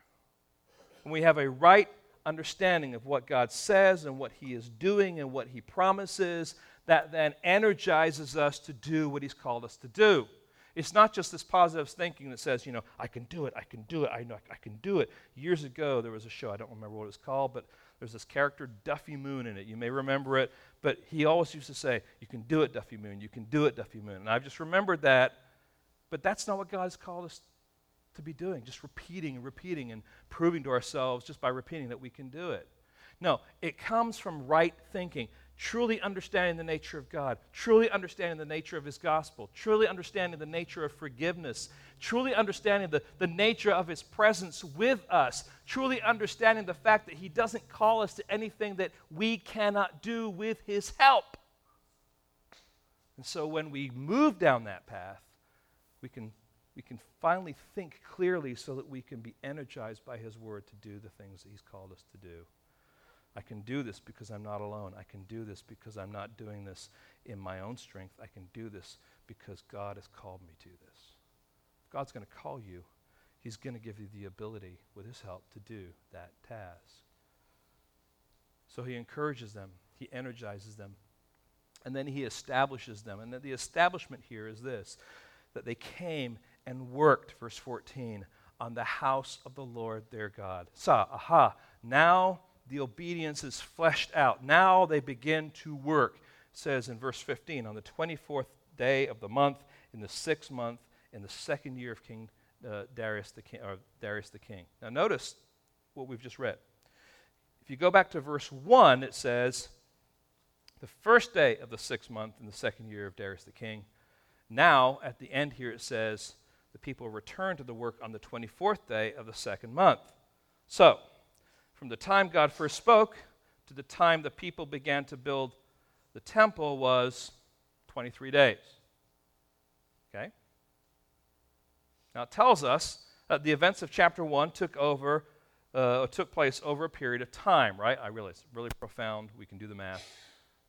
When we have a right understanding of what God says and what He is doing and what He promises, that then energizes us to do what He's called us to do. It's not just this positive thinking that says, you know, I can do it, I can do it, I know I can do it. Years ago, there was a show, I don't remember what it was called, but there's this character, Duffy Moon, in it. You may remember it, but he always used to say, You can do it, Duffy Moon, you can do it, Duffy Moon. And I've just remembered that, but that's not what God has called us to be doing, just repeating and repeating and proving to ourselves just by repeating that we can do it. No, it comes from right thinking truly understanding the nature of God, truly understanding the nature of His gospel, truly understanding the nature of forgiveness, truly understanding the, the nature of His presence with us, truly understanding the fact that He doesn't call us to anything that we cannot do with His help. And so when we move down that path, we can, we can finally think clearly so that we can be energized by His word to do the things that He's called us to do. I can do this because I'm not alone. I can do this because I'm not doing this in my own strength. I can do this because God has called me to this. God's going to call you, He's going to give you the ability, with His help, to do that task. So He encourages them, He energizes them, and then He establishes them. And the establishment here is this that they came and worked, verse 14, on the house of the Lord their God. Sa, aha, now the obedience is fleshed out. Now they begin to work. Says in verse 15, on the 24th day of the month, in the sixth month, in the second year of King uh, Darius, the king, or Darius the king. Now notice what we've just read. If you go back to verse 1, it says, the first day of the sixth month in the second year of Darius the king. Now, at the end here, it says, the people returned to the work on the 24th day of the second month. So, from the time God first spoke to the time the people began to build the temple was 23 days. Okay? Now it tells us that the events of chapter 1 took over uh, took place over a period of time, right? I realize really profound. We can do the math.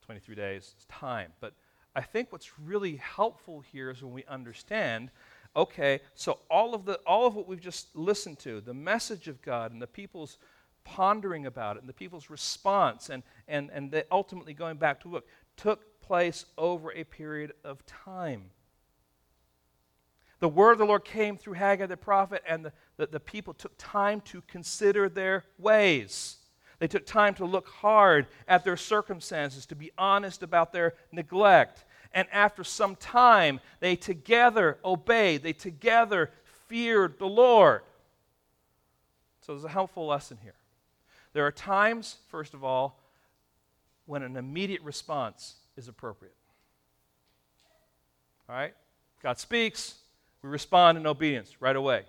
23 days is time. But I think what's really helpful here is when we understand okay, so all of the all of what we've just listened to, the message of God and the people's pondering about it and the people's response and, and, and ultimately going back to look took place over a period of time. The word of the Lord came through Haggai the prophet, and the, the, the people took time to consider their ways. They took time to look hard at their circumstances, to be honest about their neglect. And after some time, they together obeyed, they together feared the Lord. So there's a helpful lesson here. There are times, first of all, when an immediate response is appropriate. All right? God speaks, we respond in obedience right away.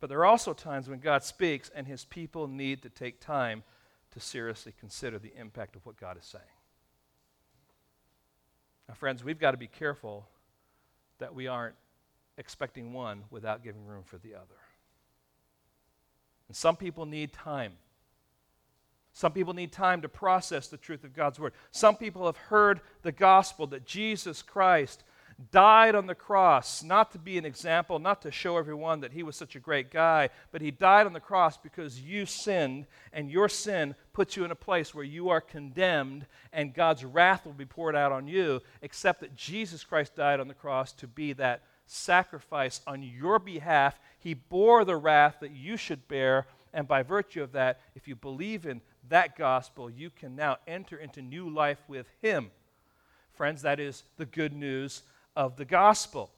But there are also times when God speaks and his people need to take time to seriously consider the impact of what God is saying. Now, friends, we've got to be careful that we aren't expecting one without giving room for the other. And some people need time. Some people need time to process the truth of God's word. Some people have heard the gospel that Jesus Christ died on the cross, not to be an example, not to show everyone that he was such a great guy, but he died on the cross because you sinned, and your sin puts you in a place where you are condemned, and God's wrath will be poured out on you, except that Jesus Christ died on the cross to be that sacrifice on your behalf. He bore the wrath that you should bear. And by virtue of that, if you believe in that gospel, you can now enter into new life with Him. Friends, that is the good news of the gospel.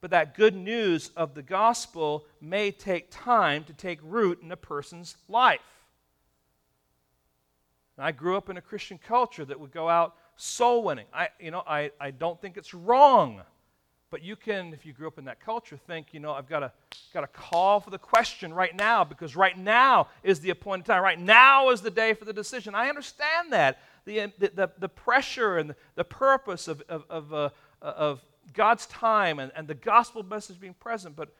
But that good news of the gospel may take time to take root in a person's life. I grew up in a Christian culture that would go out soul winning. I, you know, I, I don't think it's wrong but you can, if you grew up in that culture, think, you know, I've got to, got call for the question right now because right now is the appointed time. Right now is the day for the decision. I understand that. The, the, the pressure and the purpose of, of, of, uh, of God's time and, and the gospel message being present, but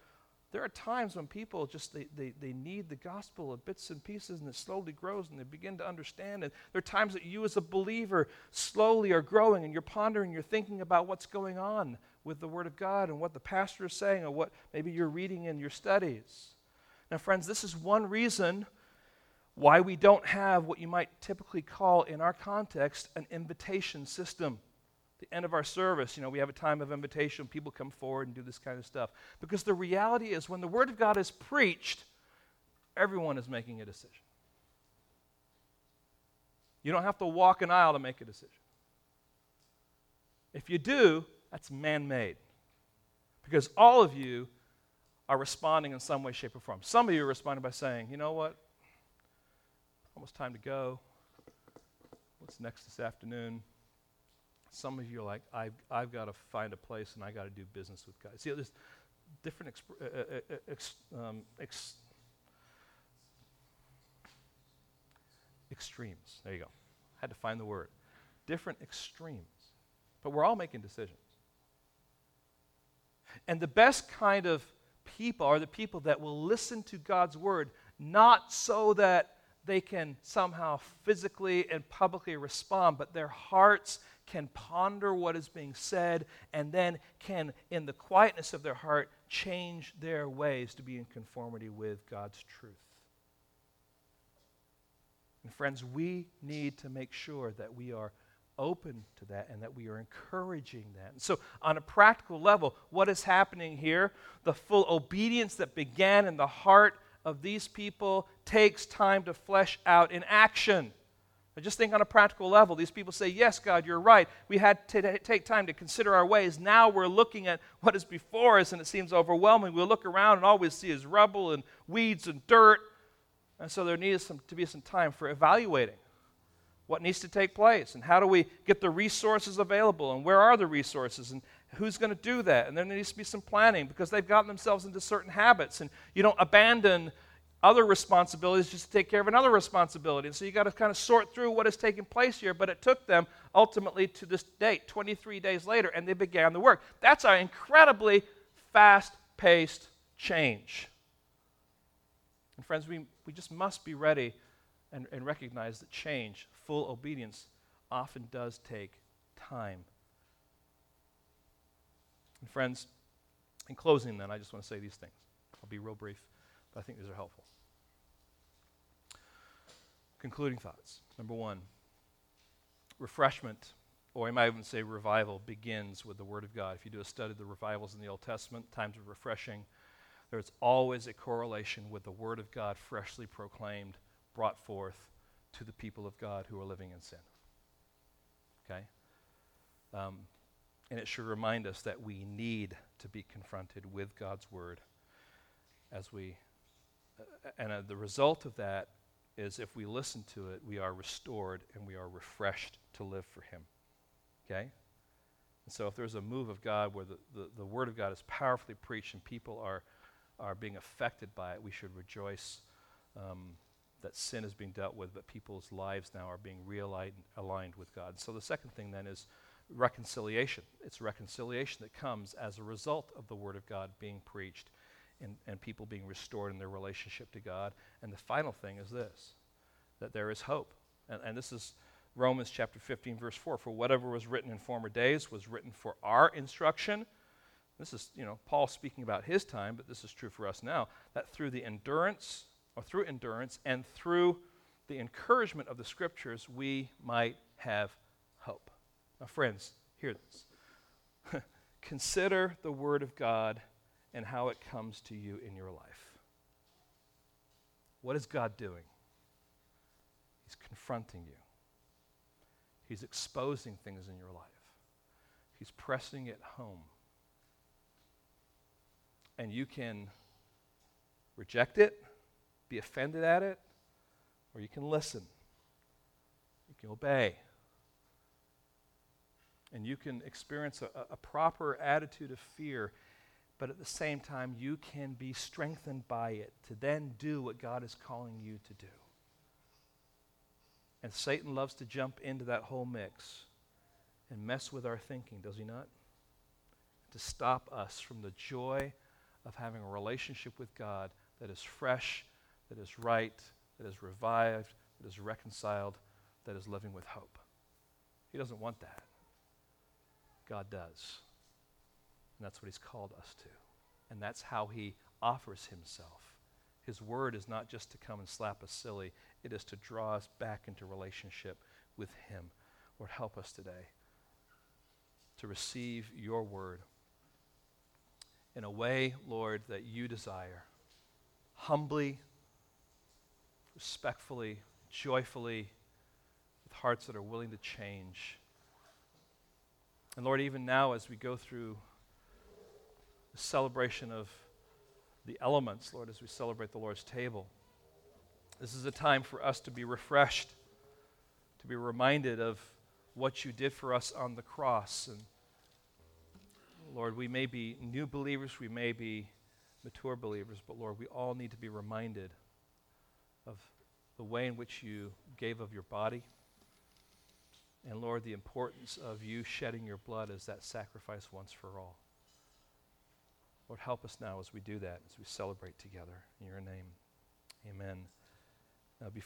there are times when people just they, they, they need the gospel of bits and pieces and it slowly grows and they begin to understand and there are times that you as a believer slowly are growing and you're pondering you're thinking about what's going on with the word of god and what the pastor is saying or what maybe you're reading in your studies now friends this is one reason why we don't have what you might typically call in our context an invitation system the end of our service, you know, we have a time of invitation. People come forward and do this kind of stuff. Because the reality is, when the Word of God is preached, everyone is making a decision. You don't have to walk an aisle to make a decision. If you do, that's man made. Because all of you are responding in some way, shape, or form. Some of you are responding by saying, you know what? Almost time to go. What's next this afternoon? Some of you are like, I've, I've got to find a place and i got to do business with God. See, there's different exp- uh, uh, uh, ex, um, ex, extremes. There you go. I had to find the word. Different extremes. But we're all making decisions. And the best kind of people are the people that will listen to God's word, not so that they can somehow physically and publicly respond, but their hearts can ponder what is being said, and then can, in the quietness of their heart, change their ways to be in conformity with God's truth. And friends, we need to make sure that we are open to that and that we are encouraging that. And so, on a practical level, what is happening here? The full obedience that began in the heart of these people takes time to flesh out in action. I just think on a practical level, these people say, Yes, God, you're right. We had to t- take time to consider our ways. Now we're looking at what is before us, and it seems overwhelming. We look around, and all we see is rubble and weeds and dirt. And so there needs some, to be some time for evaluating what needs to take place and how do we get the resources available and where are the resources and who's going to do that. And then there needs to be some planning because they've gotten themselves into certain habits. And you don't abandon other responsibilities just to take care of another responsibility. And so you got to kind of sort through what is taking place here. But it took them ultimately to this date, 23 days later, and they began the work. That's an incredibly fast paced change. And friends, we, we just must be ready and, and recognize that change, full obedience, often does take time. And friends, in closing, then, I just want to say these things. I'll be real brief, but I think these are helpful. Concluding thoughts. Number one, refreshment, or I might even say revival, begins with the Word of God. If you do a study of the revivals in the Old Testament, times of refreshing, there's always a correlation with the Word of God freshly proclaimed, brought forth to the people of God who are living in sin. Okay? Um, and it should remind us that we need to be confronted with God's Word as we, uh, and uh, the result of that is if we listen to it, we are restored and we are refreshed to live for Him. Okay? And so if there's a move of God where the, the, the Word of God is powerfully preached and people are, are being affected by it, we should rejoice um, that sin is being dealt with, but people's lives now are being realigned aligned with God. So the second thing then is reconciliation. It's reconciliation that comes as a result of the Word of God being preached and, and people being restored in their relationship to God. And the final thing is this that there is hope. And, and this is Romans chapter 15, verse 4. For whatever was written in former days was written for our instruction. This is, you know, Paul speaking about his time, but this is true for us now. That through the endurance, or through endurance, and through the encouragement of the scriptures, we might have hope. Now, friends, hear this. Consider the word of God and how it comes to you in your life. What is God doing? He's confronting you, He's exposing things in your life, He's pressing it home. And you can reject it, be offended at it, or you can listen. You can obey. And you can experience a, a proper attitude of fear but at the same time, you can be strengthened by it to then do what God is calling you to do. And Satan loves to jump into that whole mix and mess with our thinking, does he not? To stop us from the joy of having a relationship with God that is fresh, that is right, that is revived, that is reconciled, that is living with hope. He doesn't want that. God does. And that's what he's called us to. And that's how he offers himself. His word is not just to come and slap us silly, it is to draw us back into relationship with him. Lord, help us today to receive your word in a way, Lord, that you desire. Humbly, respectfully, joyfully, with hearts that are willing to change. And Lord, even now as we go through the celebration of the elements, Lord, as we celebrate the Lord's table. This is a time for us to be refreshed, to be reminded of what you did for us on the cross. And Lord, we may be new believers, we may be mature believers, but Lord, we all need to be reminded of the way in which you gave of your body. And Lord, the importance of you shedding your blood as that sacrifice once for all. Lord, help us now as we do that, as we celebrate together. In your name, amen. Now, before